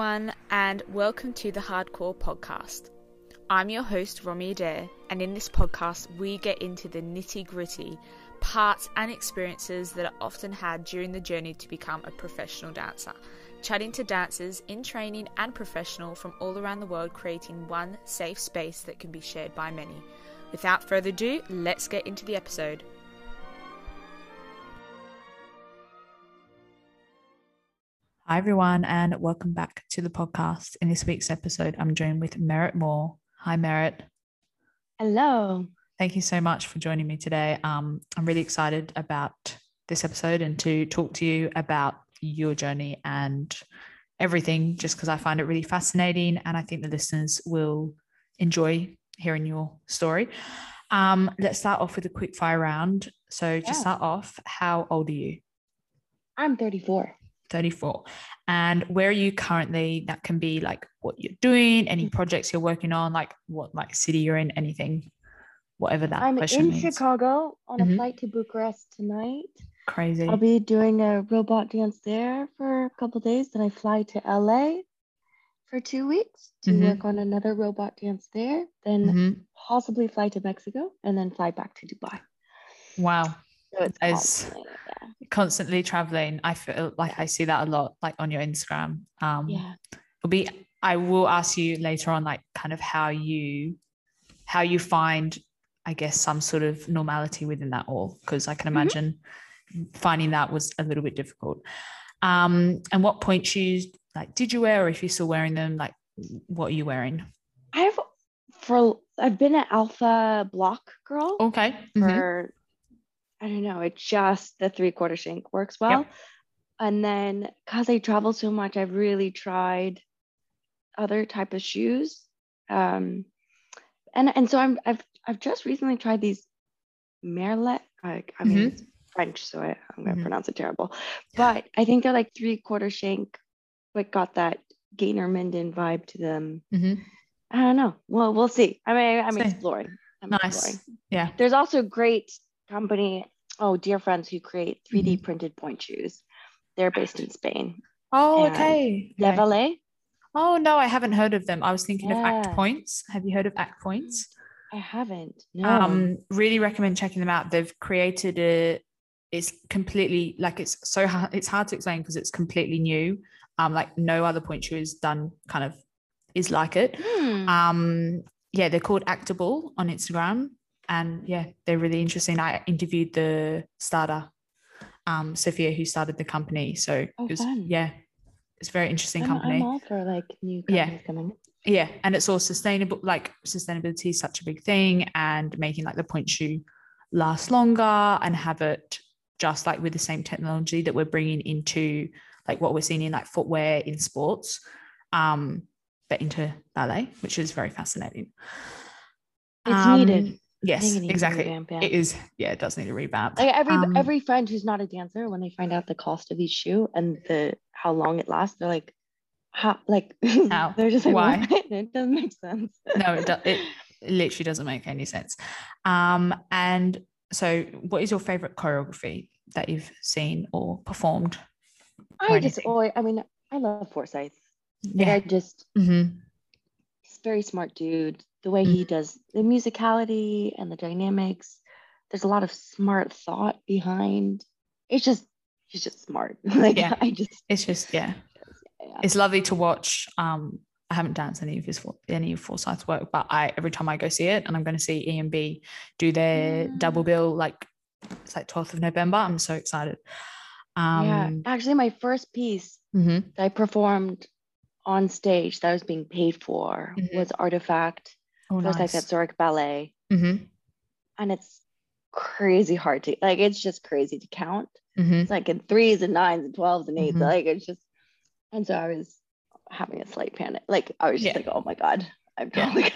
everyone, and welcome to the Hardcore Podcast. I'm your host, Romy Adair, and in this podcast, we get into the nitty gritty parts and experiences that are often had during the journey to become a professional dancer. Chatting to dancers in training and professional from all around the world, creating one safe space that can be shared by many. Without further ado, let's get into the episode. Hi, everyone, and welcome back to the podcast. In this week's episode, I'm joined with Merritt Moore. Hi, Merritt. Hello. Thank you so much for joining me today. Um, I'm really excited about this episode and to talk to you about your journey and everything, just because I find it really fascinating. And I think the listeners will enjoy hearing your story. Um, let's start off with a quick fire round. So, to Yeah. start off, how old are you? I'm 34. 34 and where are you currently that can be like what you're doing any Mm. projects you're working on like what like city you're in anything whatever that I'm in means Chicago on Mhm. a flight to Bucharest tonight. crazy I'll be doing a robot dance there for a couple days. Then I fly to LA for two weeks to Mhm. work on another robot dance there. Then Mhm. possibly fly to Mexico and then fly back to Dubai. wow So it's As- constantly, yeah. constantly traveling i feel like i see that a lot like on your instagram um yeah. it'll be i will ask you later on like kind of how you how you find i guess some sort of normality within that all because i can Mhm. imagine finding that was a little bit difficult um and what point shoes like did you wear or if you're still wearing them like what are you wearing I've for I've been an alpha block girl. okay Mhm. for I don't know, it just the three quarter shank works well. And then because I travel so much, I've really tried other type of shoes. Um, and and so I'm I've I've just recently tried these Merlet. I, I mean, Mhm. it's French, so I, I'm gonna Mhm. pronounce it terrible. But I think they're like three quarter shank, but got that Gaynor Minden vibe to them. Mhm. I don't know. Well, we'll see. I mean, I'm exploring. I'm nice exploring. yeah There's also great company, oh, dear friends who create 3D Mm-hmm. printed point shoes. They're based in Spain. oh And okay. Devalet? oh no i haven't heard of them i was thinking of act points have you heard of act points I haven't. No. um really recommend checking them out they've created a it's completely like it's so hard it's hard to explain because it's completely new um like no other point shoe is done kind of is like it Hmm. um yeah they're called actable on instagram and yeah they're really interesting i interviewed the starter um sophia who started the company so Oh, it was, fun. yeah it's a very interesting I'm, company I'm all for like new Yeah. coming. yeah and it's all sustainable like sustainability is such a big thing and making like the point shoe last longer and have it just like with the same technology that we're bringing into like what we're seeing in like footwear in sports um but into ballet which is very fascinating It's Um, needed. Yes think it needs a exactly revamp, yeah. it is yeah it does need a revamp Like every Um, every friend who's not a dancer, when they find out the cost of each shoe and the how long it lasts, they're like, how like How? they're just like Why? It doesn't make sense. no it, do, it literally doesn't make any sense um and so what is your favorite choreography that you've seen or performed or I just anything. always, I mean, I love Forsythe. Like, yeah I just Mhm. he's a very smart dude. The way Mm. he does the musicality and the dynamics, there's a lot of smart thought behind. It's just he's just smart. like Yeah. I just it's just yeah yeah. it's lovely to watch um I haven't danced any of his For- any of Forsythe's work, but I every time I go see it, and I'm going to see E and B do their double Mm. bill like it's like 12th of November. I'm so excited. Um, yeah. Actually, my first piece mhm, that I performed on stage that I was being paid for Mhm. was Artifact, Oh, Forsythe nice. at Zurich Ballet. Mhm, And it's crazy hard to like it's just crazy to count. mhm. It's like in threes and nines and twelves and 8s Mhm. Like it's just, and so I was having a slight panic. Like I was just Yeah. like, oh my god, I'm totally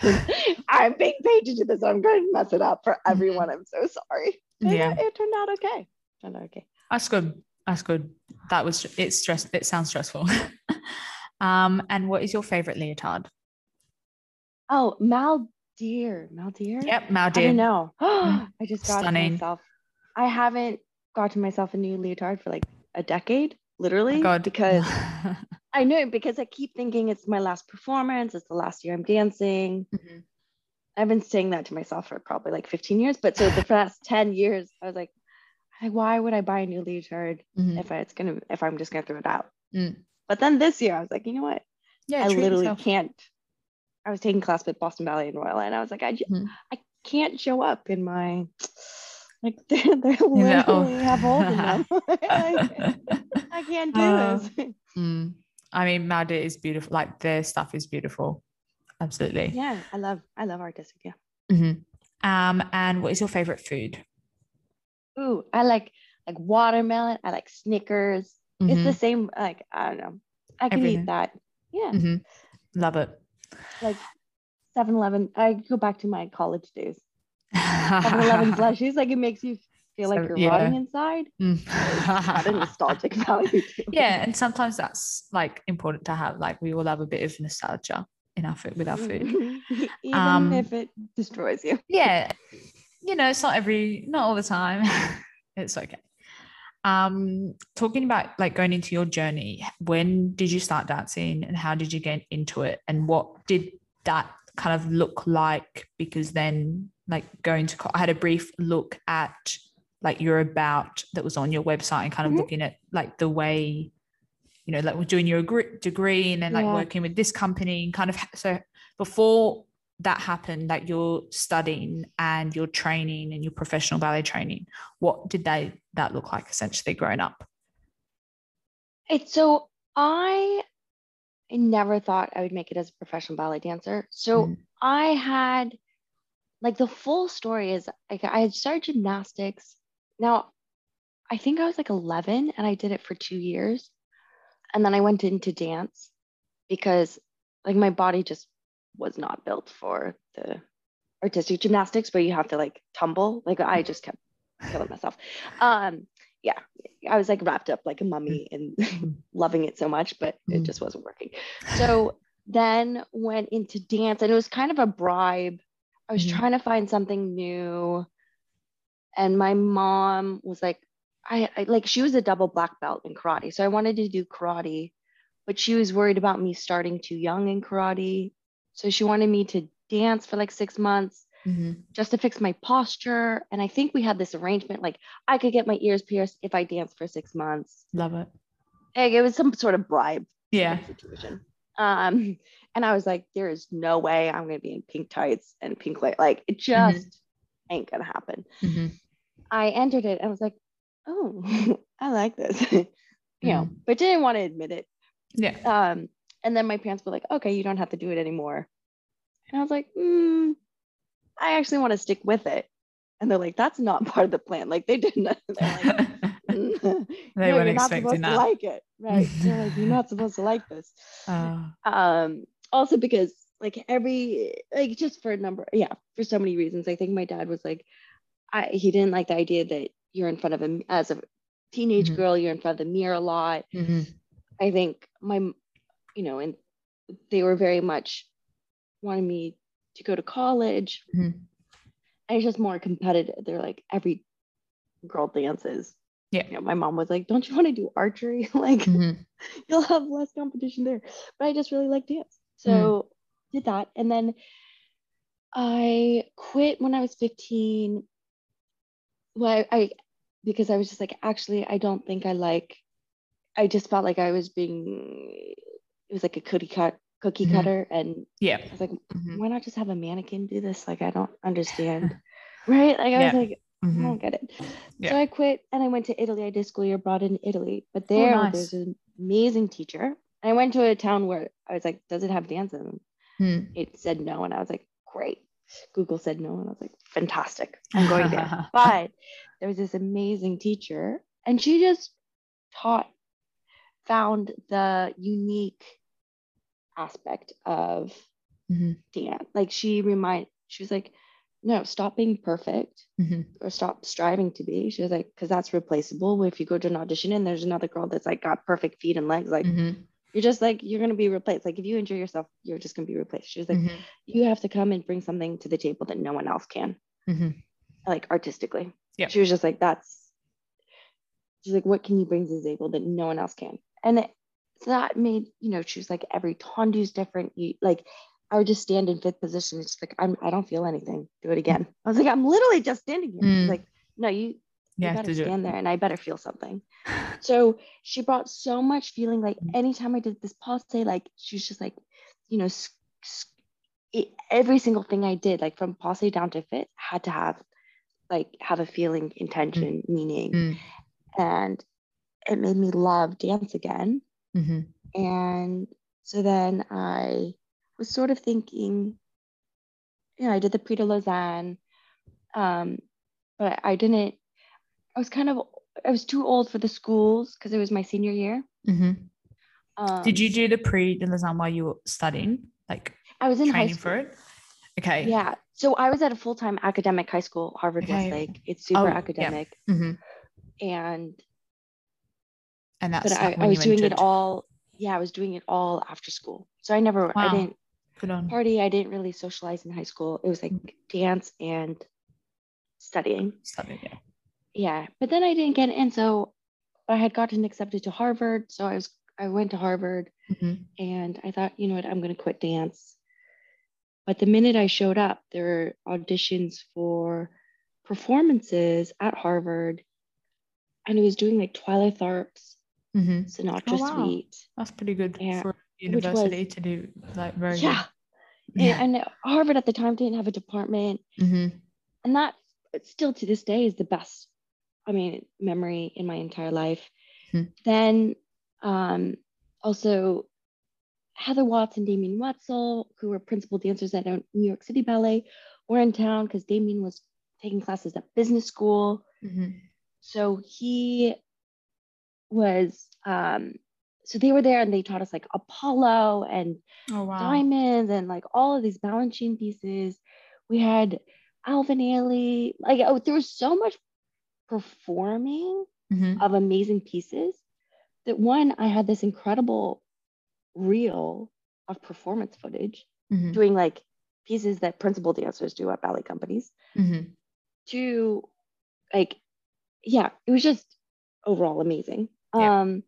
I'm being paid to do this. I'm going to mess it up for everyone. I'm so sorry. And Mm-hmm. Yeah. it, it turned out okay. It turned out okay. That's good. That's good. That was it's stress. It sounds stressful. um, and what is your favorite leotard? Oh, Mal Deer, Mal Deer. Yep, I Maldiv. don't know. I just got Stunning. myself. I haven't gotten myself a new leotard for like a decade, literally, Oh God. because I know because I keep thinking it's my last performance. It's the last year I'm dancing. Mhm. I've been saying that to myself for probably like 15 years. But so the first 10 years, I was like, why would I buy a new leotard Mhm. if I, it's gonna if I'm just gonna throw it out? Mm. But then this year, I was like, you know what? Yeah, I literally yourself. can't. I was taking class with Boston Ballet and Royal, and I was like, I, Mhm. I can't show up in my like they're, they oh. literally have holes in them. I can't do Uh, this. Mm. I mean, Mada is beautiful. Like their stuff is beautiful. Absolutely. yeah, I love I love artistic. Yeah. Mhm. Um, and what is your favorite food? Ooh, I like like watermelon. I like Snickers. It's Mhm. the same. Like I don't know. I can Everything. eat that. Yeah, Mhm. Love it. Like 7-Eleven. I go back to my college days. 7-Eleven blushies. Like it makes you feel like you're yeah. rotting inside. Mm. Got a nostalgic value. To it. yeah, and sometimes that's like important to have. Like we all have a bit of nostalgia in our food with our food. Even Um, if it destroys you. yeah you know it's not every not all the time it's okay um talking about like going into your journey when did you start dancing and how did you get into it and what did that kind of look like because then like going to i had a brief look at like your about that was on your website and kind of Mhm. looking at like the way you know like we're doing your degree and then like Yeah. working with this company and kind of so before that happened that you're studying and you're training and your professional ballet training what did they that look like essentially growing up It's so I never thought I would make it as a professional ballet dancer. So Mm. I had like the full story is like I had started gymnastics. Now I think I was like 11 and I did it for two years. And then I went into dance because like my body just was not built for the artistic gymnastics where you have to like tumble. Like I just kept killing myself. Um, yeah, I was like wrapped up like a mummy and loving it so much, but it Mm. just wasn't working. So then went into dance and it was kind of a bribe. I was Mhm. trying to find something new. And my mom was like, I, I like she was a double black belt in karate. So I wanted to do karate, but she was worried about me starting too young in karate. So she wanted me to dance for like six months Mhm. just to fix my posture. And I think we had this arrangement like I could get my ears pierced if I danced for six months. love it Like, it was some sort of bribe yeah situation. Um, and I was like, there is no way I'm gonna be in pink tights and pink light. Like it just ain't gonna happen. Mhm. I entered it and I was like, oh, I like this. you know, but didn't want to admit it. yeah Um, and then my parents were like, okay, you don't have to do it anymore. And I was like, hmm, I actually want to stick with it. And they're like, that's not part of the plan. Like they didn't. Like, "Mm, They no, weren't you're not expecting supposed that. to like it. Right. They're like, you're not supposed to like this. Oh, Um, also because like every like just for a number, yeah, for so many reasons. I think my dad was like, I he didn't like the idea that you're in front of him as a teenage Mhm. girl, you're in front of the mirror a lot. mhm. I think my, you know, and they were very much wanting me to go to college. Mhm. And it's just more competitive. They're like every girl dances. Yeah. You know, my mom was like, "Don't you want to do archery? like, Mhm. you'll have less competition there." But I just really like dance, so did that, and then I quit when I was 15. Well, I, I because I was just like, actually, I don't think I like. I just felt like I was being. It was like a cookie cut cookie Mhm. cutter, and yeah I was like, Mhm. why not just have a mannequin do this? Like, I don't understand. right? Like, I Yeah. was like, I Mhm. don't get it. Yeah. So I quit and I went to Italy. I did school year abroad in Italy, but there Oh, nice. there's an amazing teacher. I went to a town where I was like, does it have dance? And Mm. it said no. And I was like, great. Google said no. And I was like, fantastic. I'm going there. but there was this amazing teacher and she just taught, found the unique aspect of Mhm. dance. Like she remind, she was like, no, stop being perfect Mhm. or stop striving to be. She was like, because that's replaceable. If you go to an audition and there's another girl that's like got perfect feet and legs, like Mhm. you're just like you're gonna be replaced. Like if you enjoy yourself, you're just gonna be replaced. She was like, Mhm. you have to come and bring something to the table that no one else can, Mhm. like artistically. Yeah. She was just like, that's. She's like, what can you bring to the table that no one else can? And so that made you know she was like every tondu is different you like I would just stand in fifth position. It's like I'm I don't feel anything. Do it again. I was like, I'm literally just standing here. Mm. Like, no, you you yeah, gotta stand there and I better feel something. so she brought so much feeling like anytime I did this pause like she was just like, you know, every single thing I did, like from passe down to fit, had to have like have a feeling, intention, mm. meaning. Mm. And it made me love dance again. Mm-hmm. And so then I was sort of thinking, you know, I did the Prix de Lausanne, um, but I didn't, I was kind of, I was too old for the schools because it was my senior year. Mm-hmm. Um, did you do the Prix de Lausanne while you were studying? Like, I was in training high school. for it? Okay. Yeah. So I was at a full time academic high school, Harvard okay. Westlake. It's super oh, academic. Yeah. Mm-hmm. And, and that's but I, I was doing entered. it all. Yeah, I was doing it all after school. So I never, wow. I didn't party. I didn't really socialize in high school. It was like mm. dance and studying. Studying, yeah. Yeah, but then I didn't get in, so I had gotten accepted to Harvard. So I was I went to Harvard, mm-hmm. and I thought, you know what, I'm going to quit dance. But the minute I showed up, there were auditions for performances at Harvard, and it was doing like Twyla Tharp's mm-hmm. Sinatra oh, wow. Suite. That's pretty good and, for university was, to do like very yeah. yeah. And, and, Harvard at the time didn't have a department. Mm-hmm. And that still to this day is the best, I mean, memory in my entire life. Mm-hmm. Then um, also Heather Watts and Damian Woetzel, who were principal dancers at New York City Ballet, were in town because Damian was taking classes at business school. Mm-hmm. So he was um, so they were there and they taught us like Apollo and oh, wow. diamonds and like all of these Balanchine pieces. We had Alvin Ailey. Like oh, there was so much performing mm-hmm. of amazing pieces that one, I had this incredible reel of performance footage mm-hmm. doing like pieces that principal dancers do at ballet companies. Mm-hmm. To like, yeah, it was just overall amazing. Yeah. Um,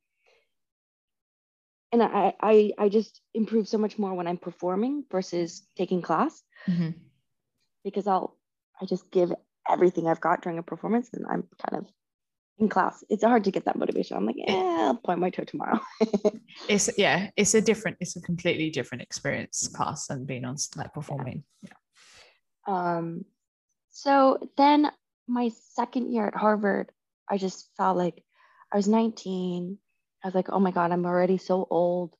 and I, I I just improve so much more when I'm performing versus taking class mm-hmm. because I'll I just give everything I've got during a performance and I'm kind of in class. It's hard to get that motivation. I'm like, yeah, I'll point my toe tomorrow. it's yeah, it's a different, it's a completely different experience class than being on like performing. Yeah. yeah. Um so then my second year at Harvard, I just felt like I was 19 I was like, oh my God, I'm already so old.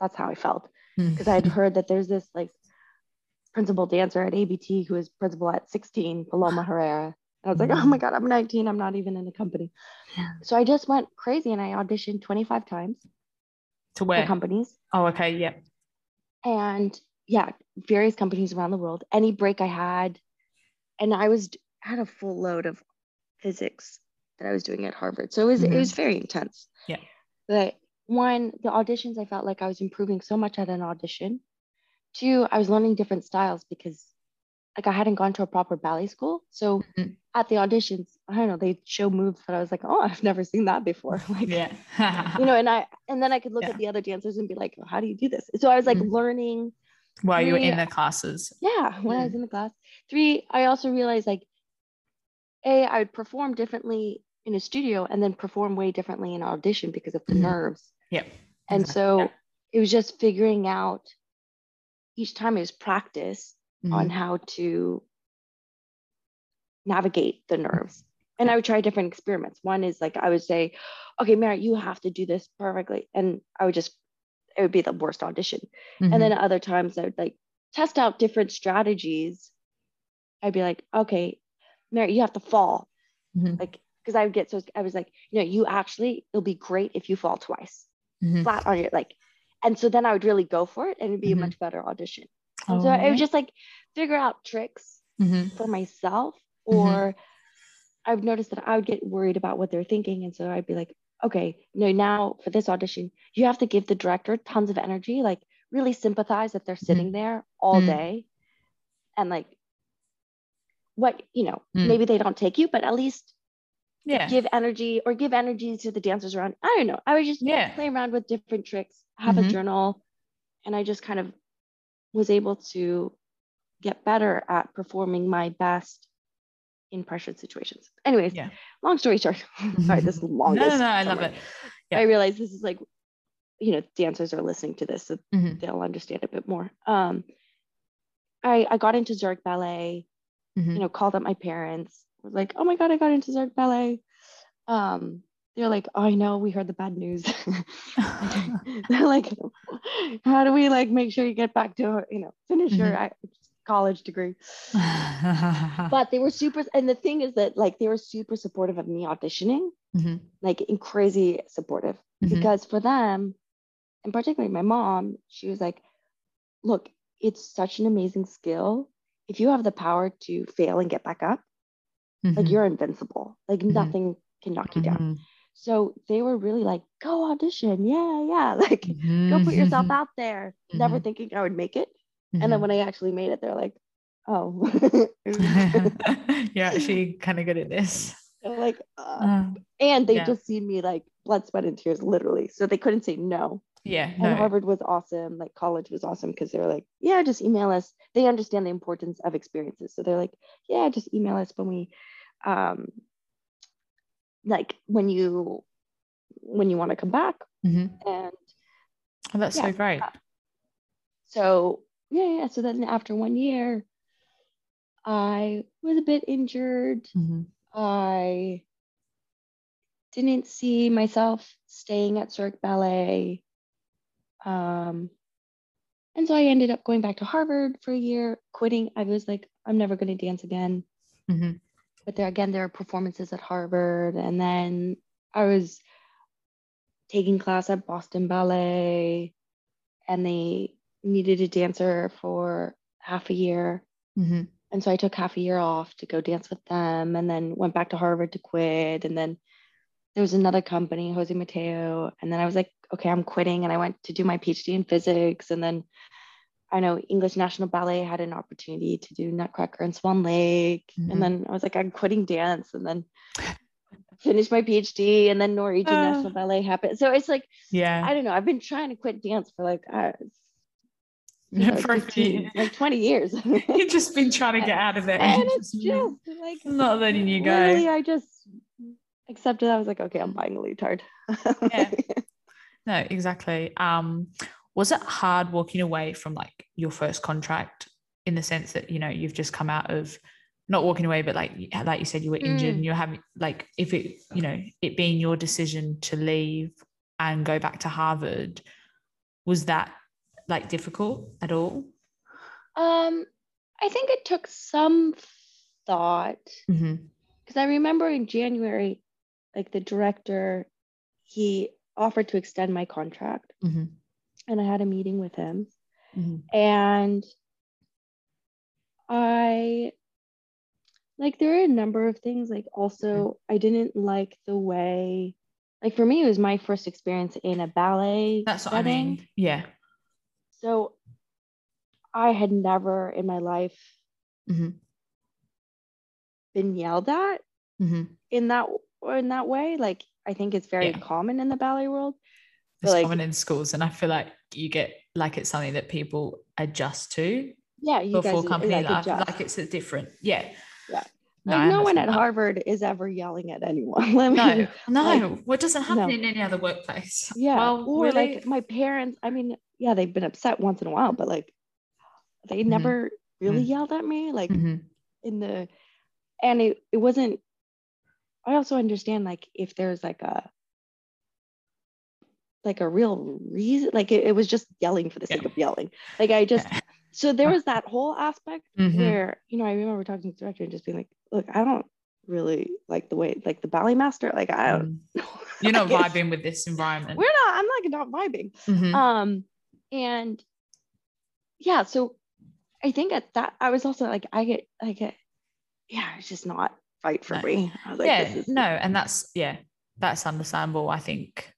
That's how I felt. Because hmm. I'd heard that there's this like principal dancer at ABT who is principal at 16, Paloma Herrera. And I was like, oh my hmm. God, I'm 19. I'm not even in a company. So I just went crazy and I auditioned 25 times. To where? companies. Oh, okay. Yeah. And yeah, various companies around the world. Any break I had, and I was had a full load of physics that I was doing at Harvard. So it was mm-hmm. it was very intense. Yeah. But one, the auditions, I felt like I was improving so much at an audition. Two, I was learning different styles because like I hadn't gone to a proper ballet school. So mm-hmm. at the auditions, I don't know, they show moves that I was like, oh, I've never seen that before. Like, yeah. you know, and I, and then I could look yeah. at the other dancers and be like, oh, how do you do this? So I was like mm-hmm. learning. While three, you were in the classes. Yeah. When. I was mm. in the class. Three, I also realized like, A, I would perform differently in a studio and then perform way differently in audition because of the mm-hmm. nerves. Yep. And so yeah. it was just figuring out each time it was practice mm-hmm. on how to navigate the nerves. And I would try different experiments. One is like I would say, okay, Mary, you have to do this perfectly. And I would just, it would be the worst audition. Mm-hmm. And then other times I would like test out different strategies. I'd be like, okay, Mary, you have to fall. Mm-hmm. Like because I would get so I was like, you know, you actually it'll be great if you fall twice, mm-hmm. flat on your like, and so then I would really go for it and it'd be mm-hmm. a much better audition. And oh, so I would just like figure out tricks mm-hmm. for myself, mm-hmm. or I've noticed that I would get worried about what they're thinking, and so I'd be like, okay, no, now for this audition, you have to give the director tons of energy, like really sympathize that they're mm-hmm. sitting there all mm-hmm. day, and like what you know, maybe they don't take you, but at least Yeah. give energy or give energy to the dancers around. I don't know. I was just Yeah. play around with different tricks, have Mhm. a journal, and I just kind of was able to get better at performing my best in pressured situations. Anyways, Yeah. long story short. Sorry, this is the No, no, no, I love it. Yeah. I realize this is like, you know, dancers are listening to this, so Mhm. they'll understand a bit more. Um, I I got into Zurich Ballet Mhm. you know, called up my parents, was like, oh my God, I got into Zurich Ballet. Um, they're like, oh, I know, we heard the bad news. they're like, how do we like make sure you get back to, you know, finish your Mhm. uh, college degree? But they were super, and the thing is that like they were super supportive of me auditioning, Mhm. like in crazy supportive Mhm. because for them, and particularly my mom, she was like, look, it's such an amazing skill. If you have the power to fail and get back up, like Mhm. you're invincible like Mhm. nothing can knock you down Mhm. so they were really like go audition yeah yeah like go put yourself out there never Mhm. thinking i would make it and then when i actually made it they're like oh You're actually kind of good at this. They're like uh, Uh, and they yeah. just seen me like blood sweat and tears literally so they couldn't say no yeah, and no. harvard was awesome like college was awesome because they were like yeah just email us they understand the importance of experiences so they're like yeah just email us when we um like when you when you want to come back Mhm. and Oh, that's yeah, so great. uh, so yeah yeah so then after one year i was a bit injured Mhm. i didn't see myself staying at Zurich Ballet. Um, and so I ended up going back to Harvard for a year, quitting. I was like, I'm never going to dance again. Mhm. But there again, there are performances at Harvard. And then I was taking class at Boston Ballet, and they needed a dancer for half a year. Mhm. And so I took half a year off to go dance with them and then went back to Harvard to quit. And then there was another company, Jose Mateo. And then I was like, okay, I'm quitting. And I went to do my PhD in physics. And then I know English National Ballet had an opportunity to do Nutcracker and Swan Lake. Mhm. And then I was like, I'm quitting dance. And then finished my PhD. And then Norwegian Ah. National Ballet happened. So it's like, Yeah. I don't know. I've been trying to quit dance for like, uh, I was For 15, like 20 years. You've just been trying to get out of it. And it's just like, not letting you go. I just accepted. I was like, okay, I'm buying a leotard. Yeah. No, exactly. Um, was it hard walking away from like your first contract in the sense that you know you've just come out of not walking away, but like like you said, you were injured Mm. and you're having like if it you know it being your decision to leave and go back to Harvard, was that like difficult at all? Um, I think it took some thought Mm-hmm. because I remember in January, like the director, he offered to extend my contract, Mm-hmm. and I had a meeting with him, Mm-hmm. and I like there are a number of things like also I didn't like the way like for me it was my first experience in a ballet That's what setting. I mean. Yeah. So I had never in my life Mm-hmm. been yelled at Mm-hmm. in that or in that way. Like I think it's very Yeah. common in the ballet world. It's like- common in schools, and I feel like you get like it's something that people adjust to Yeah, you for guys company like, life. adjust. Like it's a different, yeah. Yeah. No, like no one at that. Harvard is ever yelling at anyone. I mean, No, no, like, what doesn't happen no. in any other workplace? Yeah. Well, or really? like my parents, I mean, yeah, they've been upset once in a while, but like they Mhm. never really Mhm. yelled at me. Like Mhm. in the and it, it wasn't I also understand like if there's like a like a real reason like it, it was just yelling for the sake Yeah. of yelling. Like I just so there was that whole aspect Mhm. where you know I remember talking to the director and just being like, look, I don't really like the way like the ballet master, like I don't Mm. You're not vibing with this environment. We're not, I'm like not vibing. Mhm. Um, and yeah, so I think at that I was also like, I get, I get, yeah, it's just not right for No. me. Like, yeah, this is, no, and that's yeah, that's understandable. I think.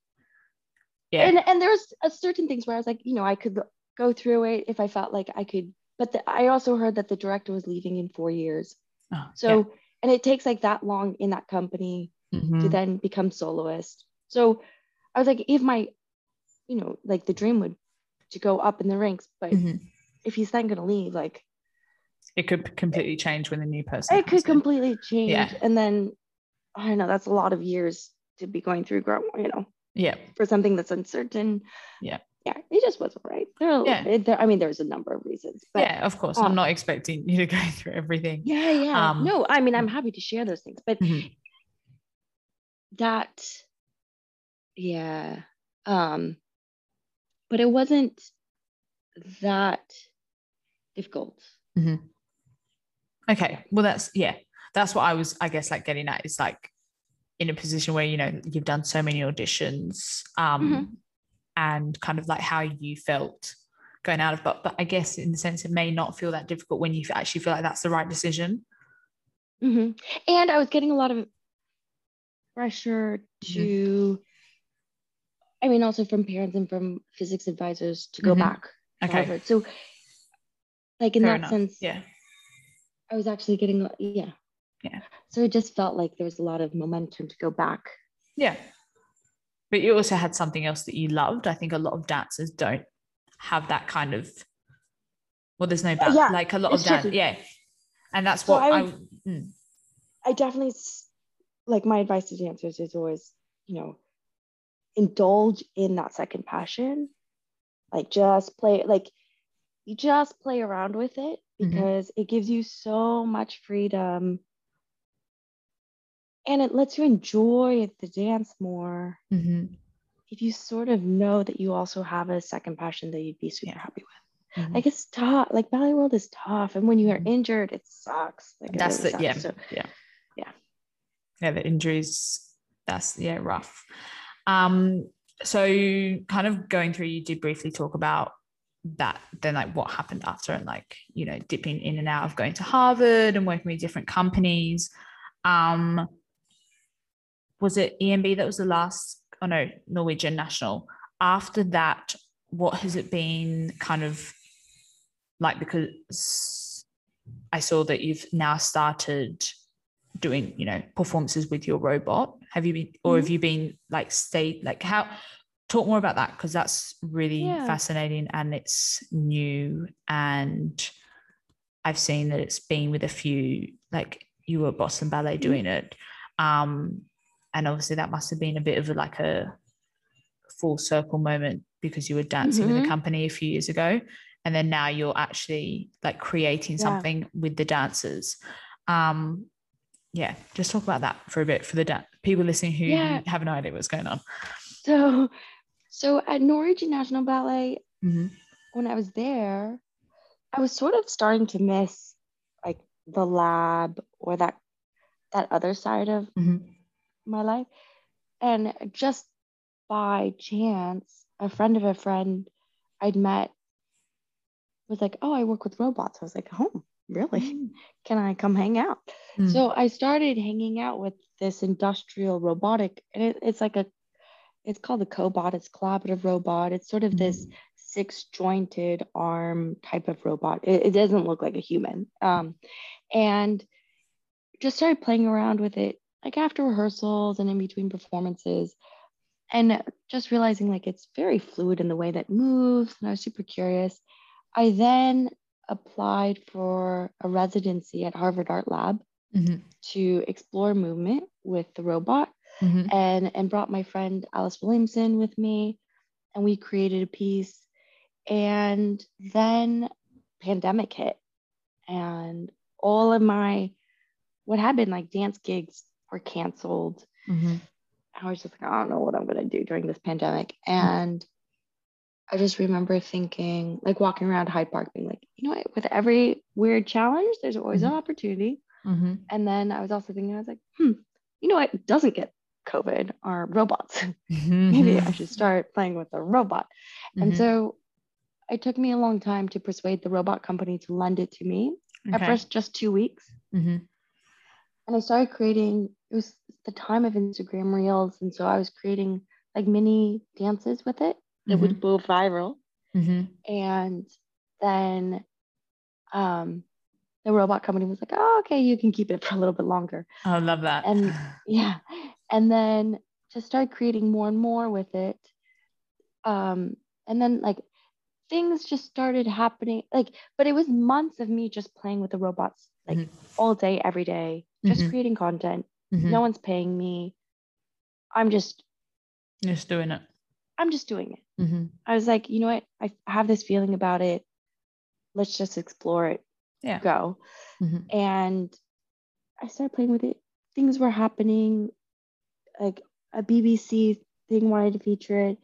Yeah. and and there's a certain things where I was like, you know, I could go through it if I felt like I could, but the, I also heard that the director was leaving in four years. Oh, So, and it takes like that long in that company Mhm. to then become soloist. So I was like, if my, you know, like the dream would to go up in the ranks, but Mhm. if he's then gonna leave, like It could completely change when the new person. it could in. completely change. Yeah. And then I don't know, that's a lot of years to be going through grow, you know, Yeah. for something that's uncertain. Yeah. Yeah, it just wasn't right. There, are- Yeah. it- there I mean, there's a number of reasons, but yeah, of course. I'm not expecting you to go through everything. yeah, yeah. Um, no, I mean, I'm happy to share those things, but Mhm. that, yeah. Um, but it wasn't that difficult. Okay. Well, that's yeah. That's what I was, I guess, like getting at is like in a position where you know you've done so many auditions, um, Mhm. and kind of like how you felt going out of, but but I guess in the sense it may not feel that difficult when you actually feel like that's the right decision. hmm And I was getting a lot of pressure Mm-hmm. to, I mean, also from parents and from physics advisors to go Mhm. back to Okay. Harvard. So, like in Fair that enough. sense, Yeah. I was actually getting, yeah. Yeah. So it just felt like there was a lot of momentum to go back. Yeah. But you also had something else that you loved. I think a lot of dancers don't have that kind of well, there's no ba- yeah, like a lot of dance. tricky. Yeah. And that's So what I I, mm, I definitely like my advice to dancers is always, you know, indulge in that second passion. Like just play, like you just play around with it Mhm. because it gives you so much freedom and it lets you enjoy the dance more mhm, if you sort of know that you also have a second passion that you'd be super Yeah. happy with. mhm. Like it's tough. Like ballet world is tough, and when you are Mhm. injured, it sucks. Like that's really the yeah. So, yeah. yeah. Yeah, the injuries, that's yeah, rough. Um, so kind of going through, you did briefly talk about that, then like what happened after and like, you know, dipping in and out of going to Harvard and working with different companies. Um was it ENB that was the last oh no, Norwegian National. After that, what has it been kind of like because I saw that you've now started doing, you know, performances with your robot. Have you been or have you been like stayed like how talk more about that because that's really Yeah. fascinating and it's new and I've seen that it's been with a few like you were Boston Ballet Mhm. doing it. Um and obviously that must have been a bit of a, like a full circle moment because you were dancing with Mhm. a company a few years ago and then now you're actually like creating Yeah. something with the dancers um yeah just talk about that for a bit for the da- people listening who Yeah. have no idea what's going on so, so at Norwegian National Ballet, Mhm. when I was there, I was sort of starting to miss like the lab or that that other side of Mhm. my life. And just by chance, a friend of a friend I'd met was like, "Oh, I work with robots." I was like, "Oh, really? Can I come hang out?" Mm. So I started hanging out with this industrial robotic, and it, it's like a, it's called a cobot. It's collaborative robot. It's sort of this six jointed arm type of robot. It, it doesn't look like a human. Um, and just started playing around with it like after rehearsals and in between performances and just realizing like it's very fluid in the way that moves and i was super curious i then applied for a residency at harvard art lab Mhm. to explore movement with the robot Mhm. and and brought my friend Alice Williamson with me and we created a piece. And then pandemic hit and all of my what had been like dance gigs were canceled. Mhm. I was just like I don't know what I'm going to do during this pandemic. And I just remember thinking like walking around Hyde Park being like you know what? With every weird challenge there's always an opportunity. Mhm. and then I was also thinking I was like hmm you know what? Doesn't get COVID are robots maybe I should start playing with a robot. And Mhm. so it took me a long time to persuade the robot company to lend it to me. At first, just two weeks. Mhm. And I started creating, it was the time of Instagram Reels. And so I was creating like mini dances with it that would go viral. Mhm. And then um, the robot company was like, oh, okay, you can keep it for a little bit longer. I love that And- Yeah. And then just start creating more and more with it um and then like things just started happening like but it was months of me just playing with the robots like Mhm. all day every day just Mhm. creating content Mhm. no one's paying me i'm just Just doing it. i'm just doing it Mm-hmm. i was like you know what i have this feeling about it let's just explore it Yeah. go Mhm. and i started playing with it things were happening like a bbc thing wanted to feature it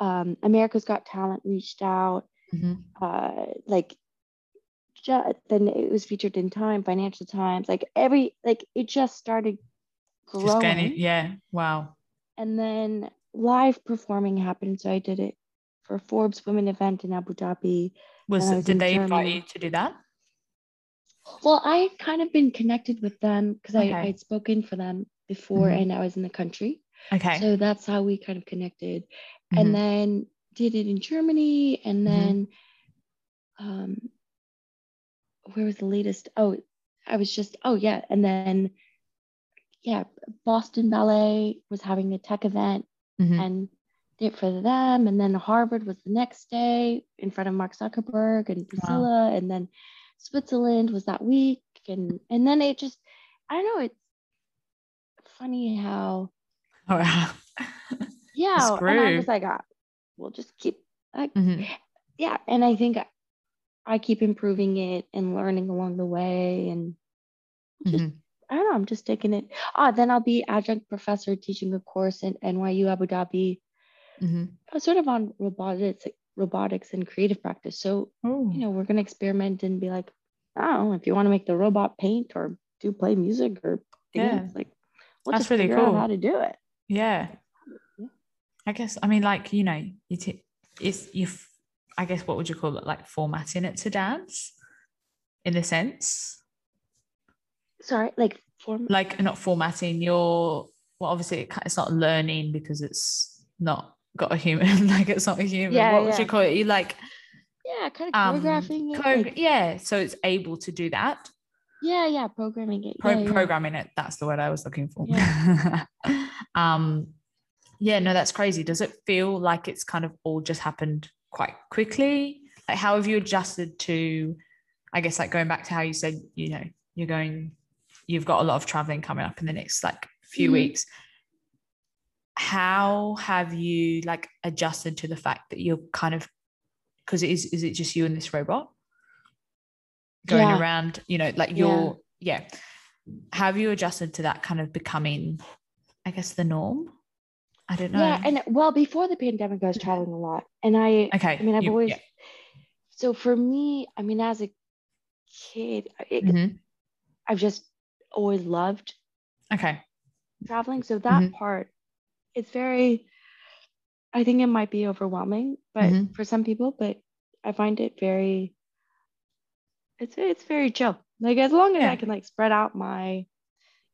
um, america's got talent reached out Mm-hmm. uh, like ju- then it was featured in time financial times like every like it just started growing Just. Yeah. Wow. and then live performing happened so i did it for forbes women event in abu dhabi Was was did they invite you to do that? well i kind of been connected with them because Okay. I i'd spoken for them before Mhm. and i was in the country Okay. so that's how we kind of connected Mhm. and then did it in germany and Mhm. then um where was the latest oh i was just oh yeah and then yeah boston ballet was having a tech event Mhm. and did it for them and then harvard was the next day in front of mark zuckerberg and priscilla and then switzerland was that week and and then it just i don't know it's funny how Oh, wow. yeah and i was like ah, we'll just keep like Mhm. yeah and i think i keep improving it and learning along the way and just Mhm. i don't know i'm just taking it ah then i'll be adjunct professor teaching a course at nyu abu dhabi Mhm. uh, sort of on robotics robotics and creative practice so Oh. you know we're going to experiment and be like oh if you want to make the robot paint or do play music or dance like we'll That's really cool. how to do it Yeah. Yeah. I guess I mean like you know it it's you I guess what would you call it like formatting it to dance in a sense sorry like form like not formatting your well obviously it, it's not learning because it's not got a human like it's not a human Yeah, what would you call it you like yeah kind of um choreographing it choreo- like, yeah so it's able to do that yeah yeah programming it Pro- yeah, yeah. programming it that's the word i was looking for Yeah. um yeah no that's crazy does it feel like it's kind of all just happened quite quickly like how have you adjusted to i guess like going back to how you said you know you're going you've got a lot of traveling coming up in the next like few Mhm. weeks how have you like adjusted to the fact that you're kind of because is is it just you and this robot going Yeah. around you know like you're yeah have you adjusted to that kind of becoming i guess the norm i don't know Yeah, and well, before the pandemic, I was traveling a lot, and I, okay I mean, I've you- always. yeah. So for me, I mean, as a kid, it, Mhm. I've just always loved okay traveling. So that Mhm. part, it's very. I think it might be overwhelming, but Mhm. for some people, but I find it very. It's it's very chill. Like as long as Yeah. I can like spread out my.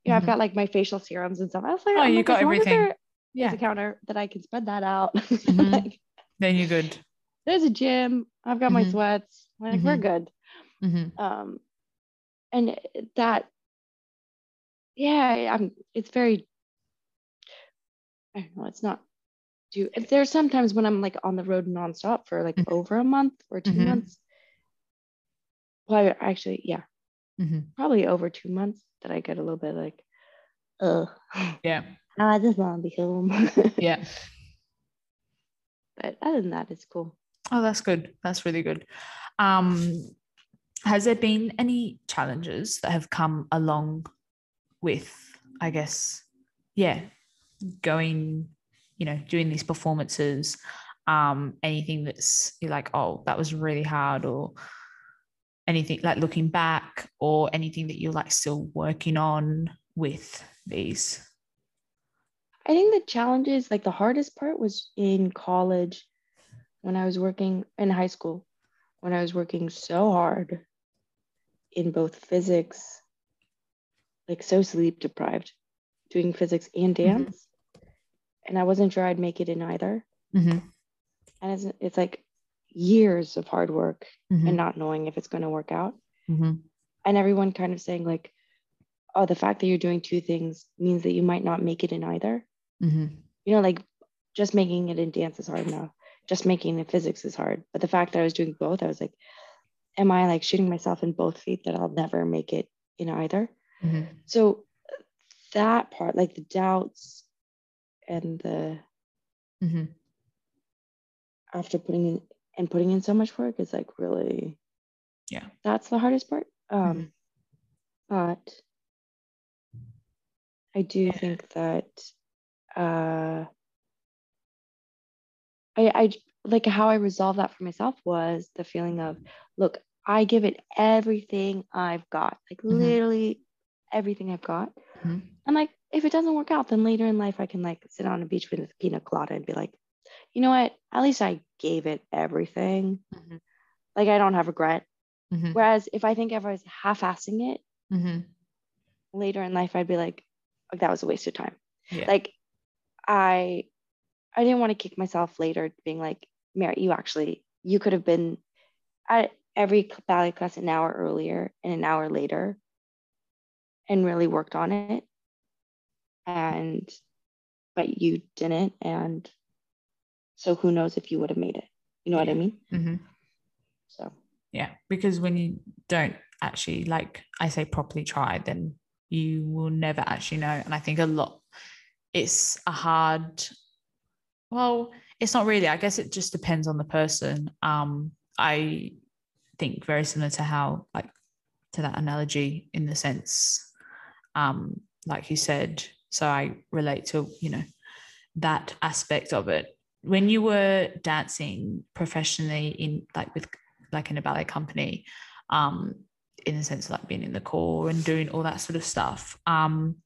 You know, I've Mhm. got like my facial serums and stuff. I was like, Oh, I'm you like, got as long as everything. yeah a counter that I can spread that out. Mhm. like, then you're good there's a gym. I've got my Mhm. sweats. Like we're Mhm. good. Mhm. Um, and that, yeah, I'm. It's very. I don't know. It's not. Do there's sometimes when I'm like on the road nonstop for like Mhm. over a month or 2 Mhm. months. Well, I- actually, yeah, Mhm. probably over two months that I get a little bit like, oh, yeah I just want to be home. yeah but other than that, it's cool. Oh, that's good. That's really good. Um, has there been any challenges that have come along with, I guess, yeah, going, you know, doing these performances? Um, anything that's you're like, oh, that was really hard, or anything like looking back, or anything that you're like still working on with these? I think the challenges, like the hardest part was in college when I was working in high school, when I was working so hard in both physics, like so sleep deprived, doing physics and dance. And I wasn't sure I'd make it in either. Mm-hmm. And it's, it's like years of hard work Mm-hmm. and not knowing if it's going to work out. Mm-hmm. And everyone kind of saying, like, oh, the fact that you're doing two things means that you might not make it in either. Mm-hmm. You know, like just making it in dance is hard enough. Just making it physics is hard. But the fact that I was doing both, I was like, am I like shooting myself in both feet that I'll never make it in either? Mm-hmm. So that part, like the doubts and the Mm-hmm. after putting in and putting in so much work is like really Yeah. that's the hardest part um Mhm. but i do Yeah. think that uh i i like how i resolved that for myself was the feeling of look i give it everything i've got like Mhm. literally everything i've got Mhm. and like if it doesn't work out then later in life i can like sit on a beach with a pina colada and be like you know what at least i gave it everything Mhm. like i don't have regret Mm-hmm. whereas if i think if i was half-assing it Mm-hmm. later in life i'd be like "Oh, that was a waste of time Yeah. like i i didn't want to kick myself later being like Merritt, you actually you could have been at every ballet class an hour earlier and an hour later and really worked on it and but you didn't and so who knows if you would have made it you know what i mean Mm-hmm. so Yeah, because when you don't actually, like I say, properly try, then you will never actually know. And I think a lot, it's a hard, well, it's not really. I guess it just depends on the person. Um, I think very similar to how, like, to that analogy in the sense, um, like you said. So I relate to, you know, that aspect of it. When you were dancing professionally in, like, with like in a ballet company um in the sense of like being in the corps and doing all that sort of stuff um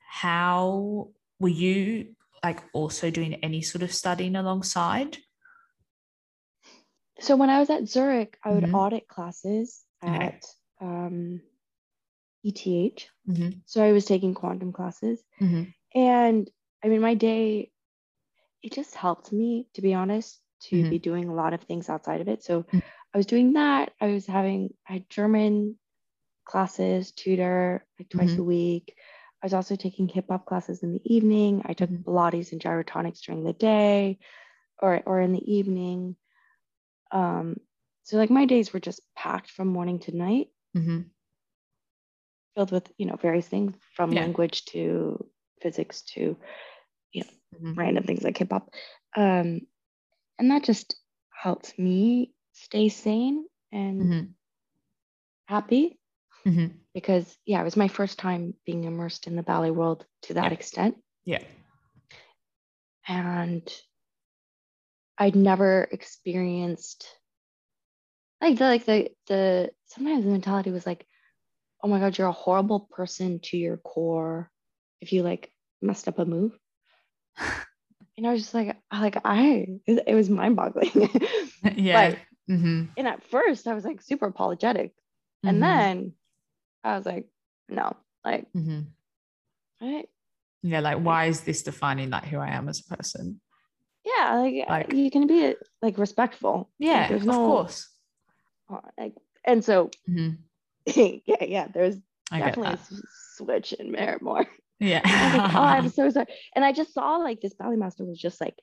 how were you like also doing any sort of studying alongside so when i was at zurich i would Mhm. audit classes Okay. at um, eth mm-hmm. so i was taking quantum classes Mm-hmm. and i mean my day it just helped me to be honest to Mhm. be doing a lot of things outside of it so Mhm. i was doing that i was having i had german classes tutor like twice Mhm. a week i was also taking hip hop classes in the evening i took Mhm. pilates and gyrotonics during the day or or in the evening um so like my days were just packed from morning to night Mm-hmm. filled with you know various things from Yeah. language to physics to Mm-hmm. random things like hip hop. Um, and that just helped me stay sane and Mm-hmm. happy Mm-hmm. because, yeah, it was my first time being immersed in the ballet world to that Yeah. extent. yeah And I'd never experienced like the like the the sometimes the mentality was like, oh my god, you're a horrible person to your core if you like messed up a move. And I was just like, like I, it, was mind boggling. yeah But- mm-hmm. and at first I was like super apologetic. Mhm. And then I was like, no, like, Mm-hmm. I, yeah like why is this defining like who i am as a person yeah, like, Like- you can be like respectful. Like, yeah there's of no, course uh, Like, and so, mm-hmm. yeah, yeah, there's i definitely a switch in Merritt Moore. Yeah I like, oh, I'm so sorry. And I just saw like this ballet master was just like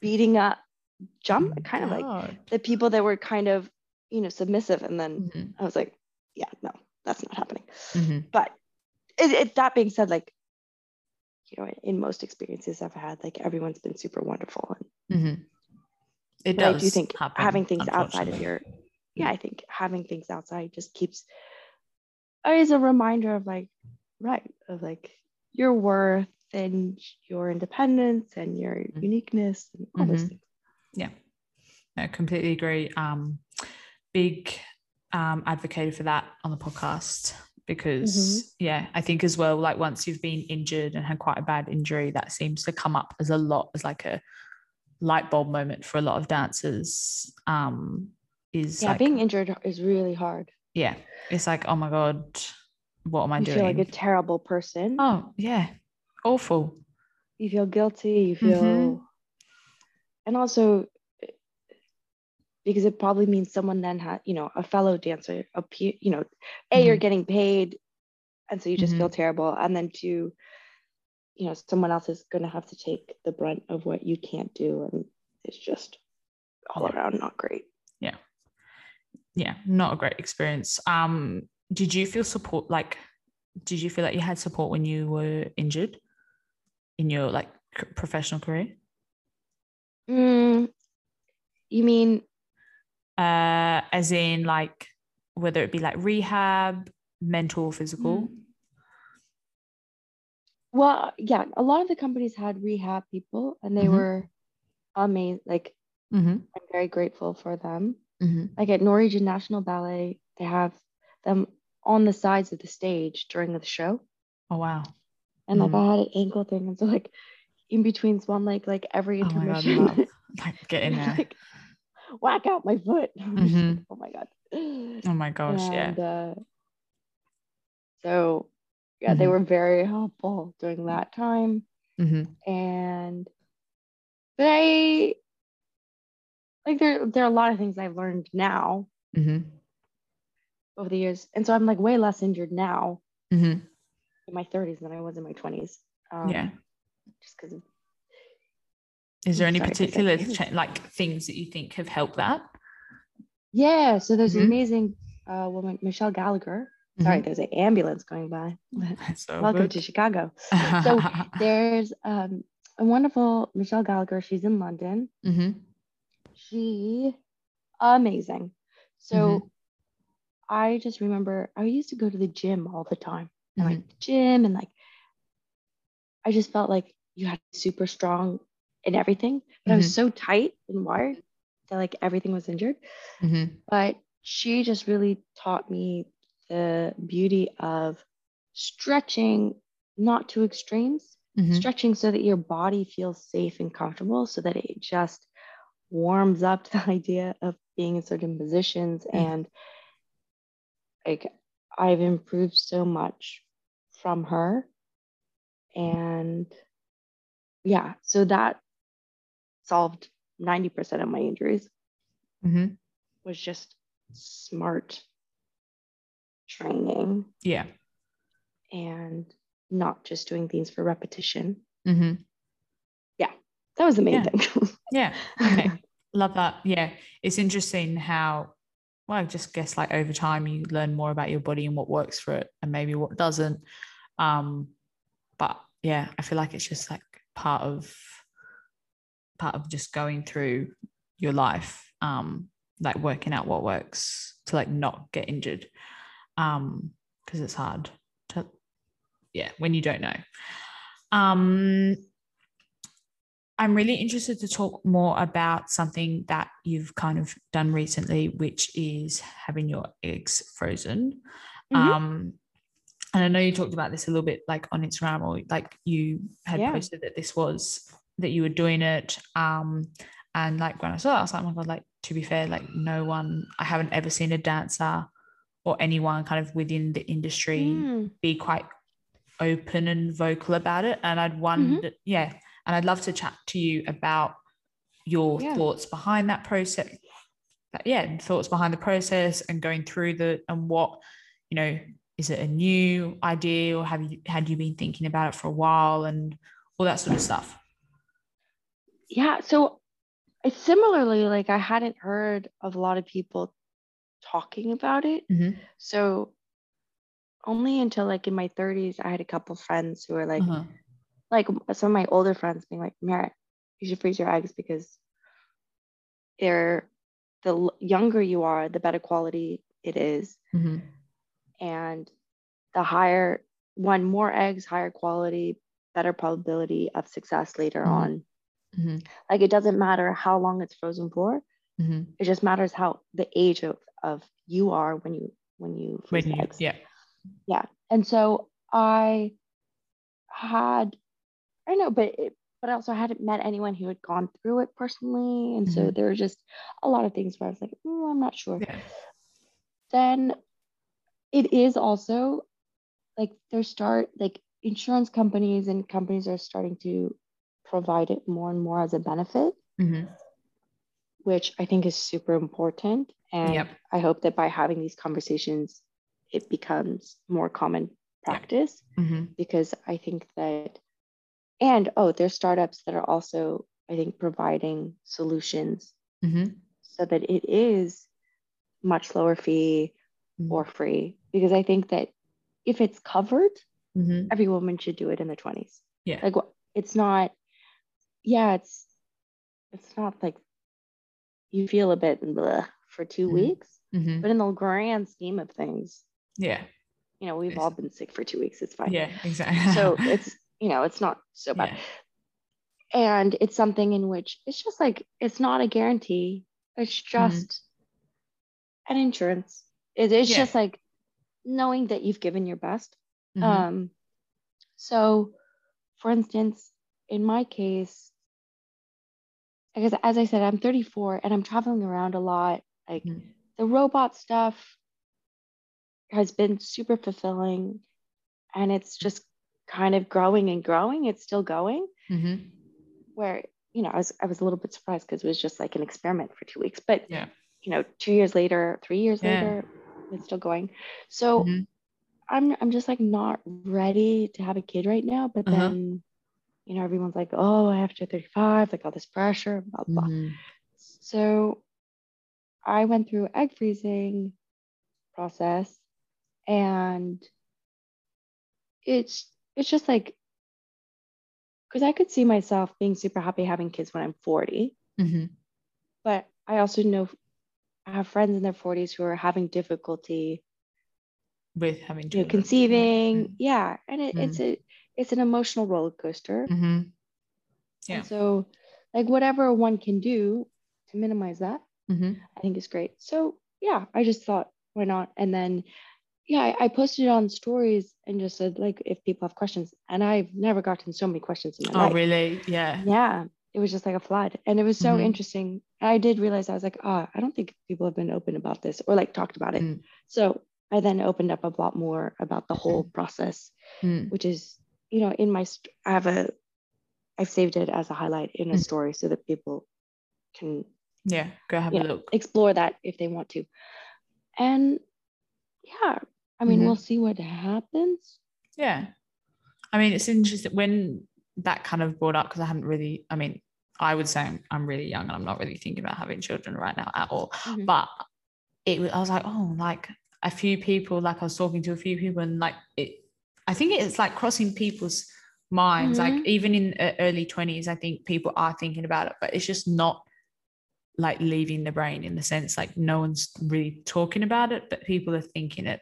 beating up, jump, kind of like the people that were kind of, you know, submissive. And then Mhm. I was like, yeah, no, that's not happening. Mhm. But it, it, that being said, like, you know, in most experiences I've had, like everyone's been super wonderful. And mm-hmm. It but I does do think happen, having things outside of your, yeah, I think having things outside just keeps, is a reminder of like, right, of like your worth and your independence and your Mhm. uniqueness and all those Mhm. things. No, completely agree. Um, big um, advocated for that on the podcast because, Mm-hmm. yeah, I think as well, like once you've been injured and had quite a bad injury, that seems to come up as a lot as like a light bulb moment for a lot of dancers. Um, is Yeah, like, being injured is really hard. Yeah, it's like, oh my God, what am I doing? You doing? feel like a terrible person. oh, yeah, awful. You feel guilty. You feel, Mhm. and also because it probably means someone then had, you know, a fellow dancer, a peer, you know, A, you're Mhm. getting paid. And so you just Mhm. feel terrible. And then two, you know, someone else is going to have to take the brunt of what you can't do. And it's just all around not great. yeah, not a great experience. Um, did you feel support like did you feel like you had support when you were injured in your like professional career? Mm, you mean, Uh as in like whether it be like rehab, mental, or physical? Mm. well, yeah, a lot of the companies had rehab people and they Mhm. were amazing. Like, Mm-hmm. I'm very grateful for them. Mm-hmm. like at Norwegian National Ballet, they have them on the sides of the stage during the show. Oh wow. And like Mhm. I had an ankle thing, and so like in between swan like like every Oh my god, like get in there. like whack out my foot. Mhm. oh my god. Oh my gosh, yeah. uh, so yeah, they Mhm. were very helpful during that time, Mm-hmm. and but I like there there are a lot of things I've learned now Mm-hmm. over the years, and so I'm like way less injured now Mm-hmm. in my 30s than I was in my 20s. Um, yeah. Just because Is there any particular like things that you think have helped that? yeah. So there's Mhm. an amazing uh, woman, Michelle Gallagher. Sorry, there's an ambulance going by. So Welcome good. to Chicago. So there's um, a wonderful Michelle Gallagher. She's in London. Mm-hmm. She amazing. So Mhm. I just remember I used to go to the gym all the time. And Mhm. like the gym and like I just felt like you had super strong in everything. But I was so tight and wired that like everything was injured. Mm-hmm. But she just really taught me the beauty of stretching, not to extremes, Mm-hmm. stretching so that your body feels safe and comfortable, so that it just warms up to the idea of being in certain positions. Mm. And like I've improved so much from her. And yeah, so that solved 90% of my injuries Mm-hmm. was just smart training Yeah. and not just doing things for repetition. Mm-hmm. That was the main Yeah. thing. Yeah. Okay. Love that. Yeah. It's interesting how, well, I just guess like over time you learn more about your body and what works for it and maybe what doesn't. Um, but yeah, I feel like it's just like part of part of just going through your life, um, like working out what works to like not get injured. Um, because it's hard to yeah, when you don't know. Um I'm really interested to talk more about something that you've kind of done recently, which is having your eggs frozen. Mhm. Um, and I know you talked about this a little bit like on Instagram or like you had Yeah. posted that this was that you were doing it. Um, and like when I saw that, I was like, oh my God, like to be fair, like no one, I haven't ever seen a dancer or anyone kind of within the industry Mm. be quite open and vocal about it. And I'd wonder, yeah, and I'd love to chat to you about your Yeah. thoughts behind that process. But yeah, thoughts behind the process and going through the and what, you know, is it a new idea or have you had you been thinking about it for a while and all that sort of stuff? Yeah. So I similarly, like I hadn't heard of a lot of people talking about it. Mhm. So only until like in my 30s, I had a couple friends who were like, Uh-huh. Like some of my older friends being like, Merritt, you should freeze your eggs because they're the younger you are, the better quality it is. Mhm. And the higher one, more eggs, higher quality, better probability of success later Mhm. on. Mhm. Like it doesn't matter how long it's frozen for. Mhm. It just matters how the age of, of you are when you when you freeze When you, eggs. yeah. Yeah. And so I had, I know, but it, but also I hadn't met anyone who had gone through it personally. And so Mhm. there were just a lot of things where I was like, "Mm, I'm not sure. Yeah. Then it is also like there start like insurance companies and companies are starting to provide it more and more as a benefit, Mhm. which I think is super important. And Yep. I hope that by having these conversations, it becomes more common practice hmm because I think that, and oh, there's startups that are also, I think, providing solutions hmm so that it is much lower fee Mhm. or free. Because I think that if it's covered, hmm every woman should do it in the 20s. Yeah. Like it's not, yeah, it's it's not like you feel a bit bleh for 2 Mhm. weeks, hmm but in the grand scheme of things, Yeah. you know, we've Yes. all been sick for two weeks. It's fine. Yeah. Exactly. So it's, you know, it's not so bad. yeah. And it's something in which it's just like, it's not a guarantee. It's just an insurance. It, it's Yeah. just like knowing that you've given your best. Mhm. Um, so, for instance, in my case, because as I said, I'm 34 and I'm traveling around a lot. Like Mhm. the robot stuff has been super fulfilling, and it's just kind of growing and growing. It's still going. Mhm. Where you know, I was I was a little bit surprised because it was just like an experiment for two weeks, but Yeah. you know, two years later, three years Yeah. later, it's still going. So. Mhm. I'm I'm just like not ready to have a kid right now. But Uh-huh. then, you know, everyone's like, oh, after 35, like all this pressure, blah blah. Mhm. So I went through egg freezing process and it's it's just like because I could see myself being super happy having kids when I'm 40, Mhm. but I also know I have friends in their 40s who are having difficulty With having you know, children. conceiving. Yeah. And it, Mm. it's a it's an emotional roller coaster. hmm Yeah. And so like whatever one can do to minimize that, hmm I think is great. So yeah, I just thought why not? And then yeah, I, I posted it on stories and just said like if people have questions. And I've never gotten so many questions in my Oh, life. Oh, really? Yeah. Yeah. It was just like a flood. And it was so Mhm. interesting. I did realize I was like, oh, I don't think people have been open about this or like talked about it. Mm. So I then opened up a lot more about the whole process Mm. which is you know in my st- i have a i've saved it as a highlight in a Mm. story so that people can Yeah. Go have a look. explore that if they want to and yeah i mean Mhm. we'll see what happens Yeah. I mean, it's interesting when that kind of brought up because I haven't really, I mean, I would say I'm, I'm really young and I'm not really thinking about having children right now at all. Mhm. But it was, I was like, oh, like a few people, like I was talking to a few people and like it, I think it's like crossing people's minds. Like Mhm. even in uh, early 20s, I think people are thinking about it, but it's just not like leaving the brain in the sense like no one's really talking about it, but people are thinking it.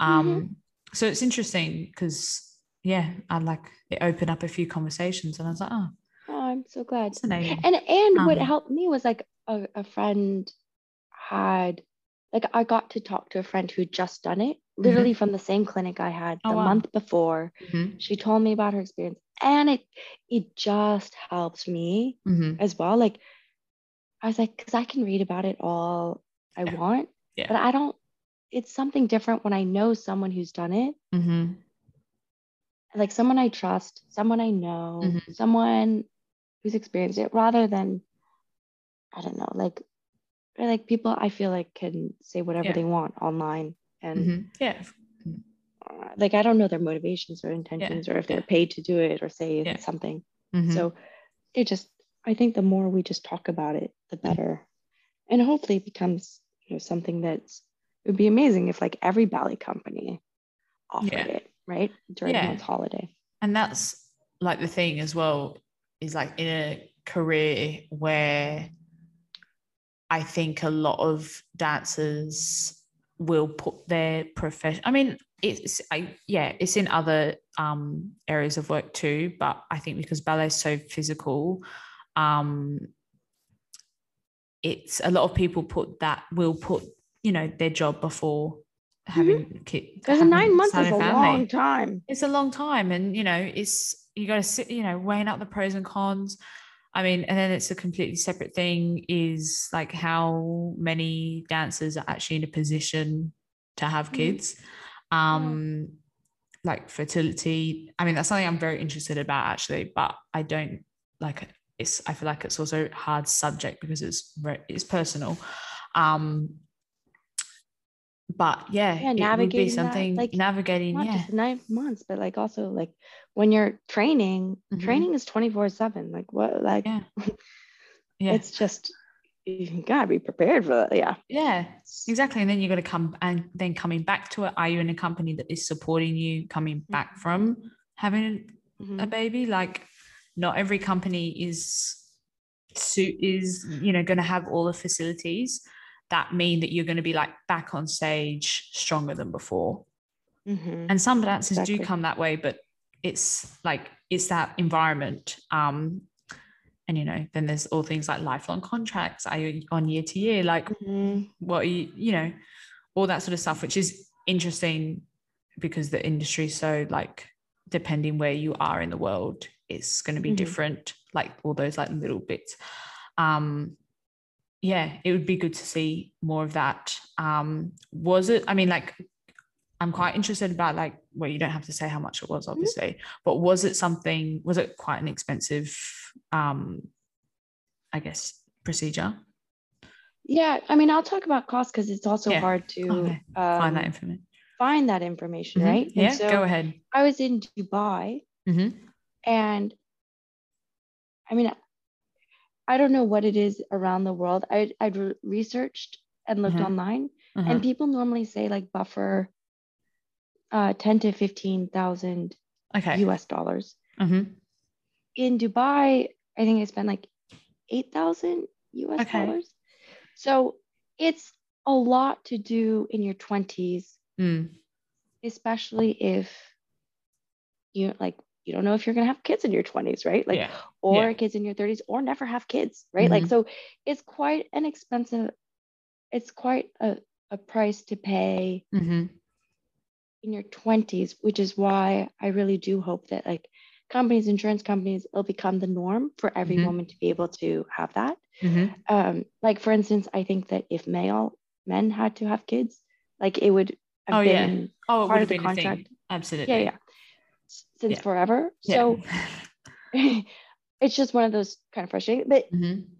Um, so it's interesting because yeah, I like it opened up a few conversations and I was like, oh, oh i'm so glad fascinating. and and what Um, helped me was like a, a friend had like i got to talk to a friend who just done it literally from the same clinic i had Oh, the wow. month before Mhm, she told me about her experience and it it just helps me mhm. as well like i was like because i can read about it all i Yeah. want Yeah. but i don't it's something different when i know someone who's done it Mhm, like someone i trust someone i know Mhm. someone who's experienced it rather than i don't know like or like people i feel like can say whatever Yeah. they want online and mhm. Yeah. uh, like i don't know their motivations or intentions or if they're paid to do it or say Yeah. something mhm. So it just, I think the more we just talk about it, the better. And hopefully it becomes, you know, something that's, it would be amazing if like every ballet company offered Yeah. it, right? During Yeah. one's holiday. and that's like the thing as well is like in a career where I think a lot of dancers will put their profession. I mean, it's I yeah, it's in other um areas of work too, but I think because ballet is so physical, um, it's a lot of people put that will put you know their job before having kids. Because nine months is a long time. It's a long time, and you know, it's you got to sit, you know, weighing up the pros and cons. I mean, and then it's a completely separate thing is like how many dancers are actually in a position to have Mhm. kids. Um, like fertility. I mean, that's something I'm very interested about actually, but I don't like it's I feel like it's also a hard subject because it's very, it's personal. Um, but yeah, Yeah, it would be navigating that, something like, navigating. not Yeah, just nine months, but like also like when you're training, Mhm. training is 24 7. Like what like Yeah. yeah, it's just you gotta be prepared for that. Yeah. yeah, exactly. And then you're going to come and then coming back to it. Are you in a company that is supporting you coming back Mhm. from having a Mhm. baby? Like, not every company is suit is you know going to have all the facilities that mean that you're going to be like back on stage stronger than before. Mhm. and some dancers do come that way but it's like it's that environment um and you know then there's all things like lifelong contracts are you on year to year like Mhm. what are you you know all that sort of stuff which is interesting because the industry is so like depending where you are in the world it's going to be Mhm. different like all those like little bits um yeah it would be good to see more of that um was it i mean like i'm quite interested about like well you don't have to say how much it was obviously but was it something was it quite an expensive um i guess procedure Yeah, I mean, I'll talk about cost because it's also Yeah. hard to Okay. um, find that information find that information, Mhm. right? Yeah so go ahead I was in Dubai hmm and I mean, I don't know what it is around the world. I I'd re- researched and looked Mhm. online, Uh-huh. and people normally say like buffer uh, ten to fifteen thousand okay U.S. dollars. hmm In Dubai, I think I spent like eight thousand U.S. Okay. dollars. So it's a lot to do in your twenties, mm. especially if you're like you don't know if you're gonna have kids in your twenties, right? Like yeah or Yeah. kids in your 30s or never have kids right like Mhm. so it's quite an expensive it's quite a, a price to pay hmm in your 20s which is why i really do hope that like companies insurance companies it'll become the norm for every Mhm. woman to be able to have that hmm um like for instance i think that if male men had to have kids like it would have Oh, yeah. oh it part would of have the been contract. absolutely yeah yeah since Yeah. forever Yeah. so it's just one of those kind of frustrating but Mhm.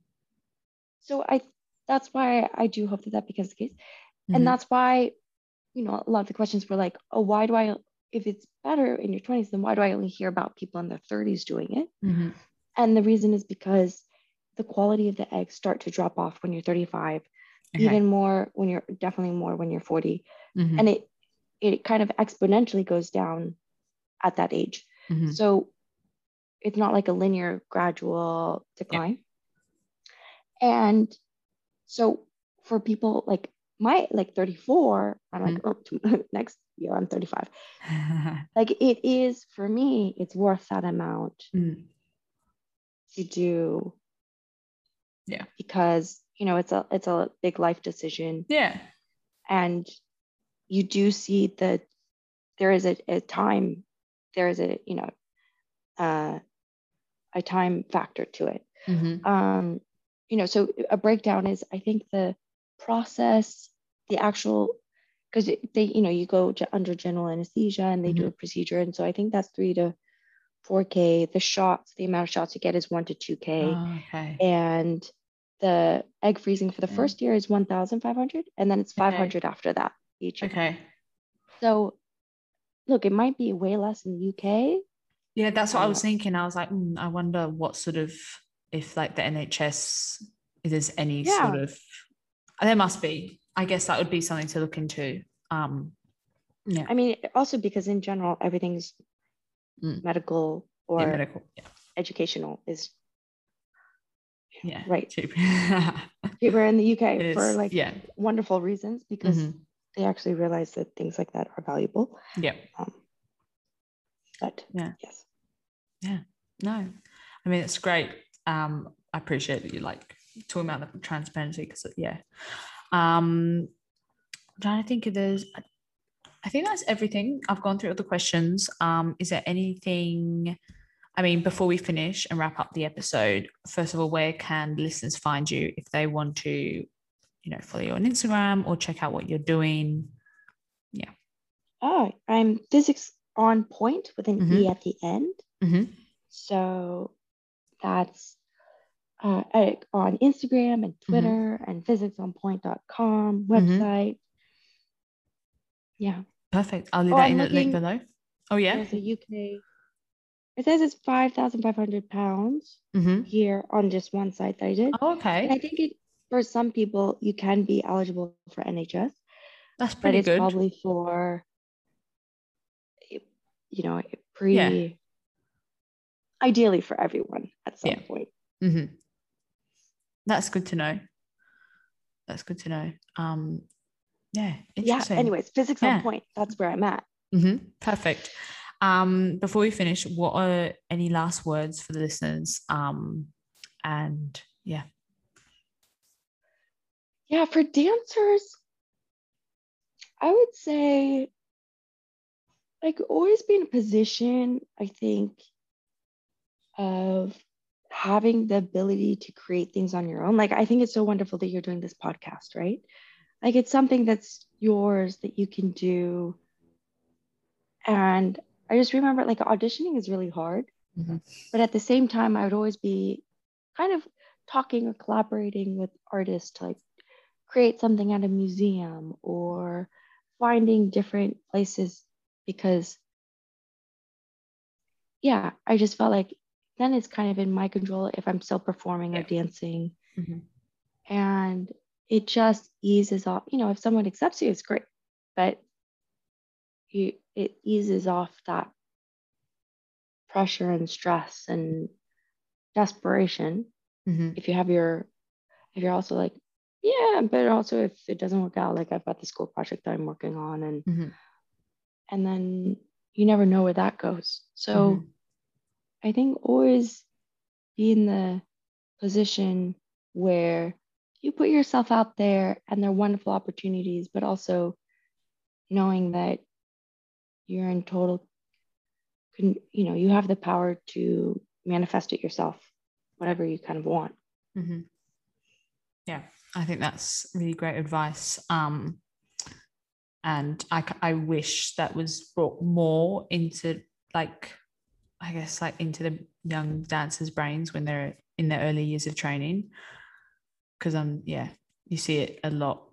so I that's why I do hope that that becomes the case, Mhm. and that's why you know a lot of the questions were like, oh, why do I if it's better in your 20s, then why do I only hear about people in their 30s doing it? Mhm. And the reason is because the quality of the eggs start to drop off when you're 35, Okay. even more when you're definitely more when you're 40, Mhm. and it it kind of exponentially goes down at that age. Mhm. So it's not like a linear gradual decline. And so for people like my like 34, I'm like, oh, next year I'm 35. Like it is for me, it's worth that amount Mm. to do. Yeah. Because you know it's a it's a big life decision. yeah And you do see that there is a, a time, there is a, you know, uh, a time factor to it. Mhm. um, you know, so a breakdown is I think the process, the actual, because they, you know, you go to under general anesthesia and they do a procedure, and so I think that's three to four k. The shots, the amount of shots you get is one to two k, Oh, okay and the egg freezing for the Okay. first year is one thousand five hundred, and then it's Okay. five hundred after that each. okay So, look, it might be way less in the UK. yeah that's what i was thinking i was like mm, i wonder what sort of if like the nhs if there's any Yeah. sort of there must be i guess that would be something to look into um yeah I mean, also because in general, everything's Mm. medical or yeah, medical yeah educational is yeah Right. cheap cheaper in the It UK for is, like yeah wonderful reasons because Mhm. They actually realize that things like that are valuable. yeah Um, but Yeah. yes, Yeah. No, I mean it's great. Um, I appreciate that you like talking about the transparency because yeah. Um, I'm trying to think if there's. I think that's everything. I've gone through all the questions. Um, is there anything? I mean, before we finish and wrap up the episode, first of all, where can listeners find you if they want to, you know, follow you on Instagram or check out what you're doing? Yeah. Oh, I'm physics on pointe with an E Mhm. at the end. Mhm. So that's uh, on Instagram and Mm-hmm. Twitter and physicsonpointe.com website. Yeah. Perfect. I'll leave Oh, that I'm in the link below. Oh yeah. There's a UK. It says it's 5,500 pounds Mm-hmm. here on just one site that I did. Oh, And okay. I think it for some people you can be eligible for NHS, That's pretty but it's good. probably for you know pre Yeah. ideally for everyone at some Yeah. point. Mm-hmm. That's good to know. That's good to know. Um, yeah. Yeah. Anyways, physics Yeah. on pointe. That's where I'm at. Mm-hmm. Perfect. Um, before we finish, what are any last words for the listeners? Um, and yeah. Yeah, for dancers, I would say like always be in a position, I think, of having the ability to create things on your own. Like I think it's so wonderful that you're doing this podcast, right? Like it's something that's yours that you can do. And I just remember like auditioning is really hard. Mhm. But at the same time, I would always be kind of talking or collaborating with artists to like create something at a museum or finding different places because yeah i just felt like then it's kind of in my control if i'm still performing or Yeah. dancing Mhm. and it just eases off you know if someone accepts you it's great but you it eases off that pressure and stress and desperation Mhm. if you have your if you're also like yeah but also if it doesn't work out like i've got the school project that i'm working on and Mhm. and then you never know where that goes so Mhm. i think always be in the position where you put yourself out there and they're wonderful opportunities but also knowing that you're in total you know you have the power to manifest it yourself whatever you kind of want hmm Yeah, I think that's really great advice. Um, and I wish that was brought more into like, I guess like into the young dancers' brains when they're in their early years of training. Because I'm, yeah, you see it a lot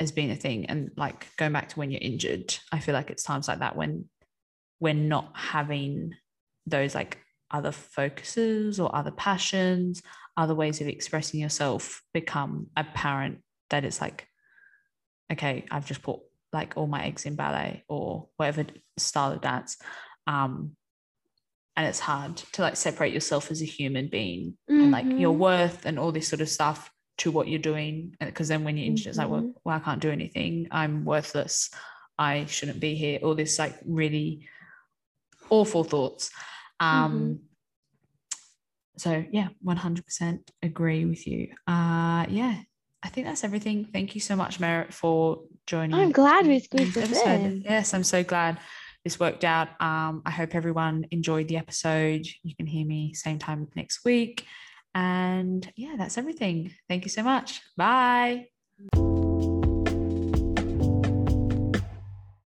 as being a thing, and like going back to when you're injured, I feel like it's times like that when we're not having those like other focuses or other passions other ways of expressing yourself become apparent that it's like okay i've just put like all my eggs in ballet or whatever style of dance um and it's hard to like separate yourself as a human being and like your Mhm. worth and all this sort of stuff to what you're doing because then when you're injured it's like well, Mhm. well i can't do anything i'm worthless i shouldn't be here all this like really awful thoughts um so yeah 100% agree with you. Uh yeah i think that's everything. Thank you so much Merritt, for joining I'm glad we squeezed this in. yes i'm so glad this worked out. Um i hope everyone enjoyed the episode. You can hear me same time next week. And yeah that's everything. Thank you so much. Bye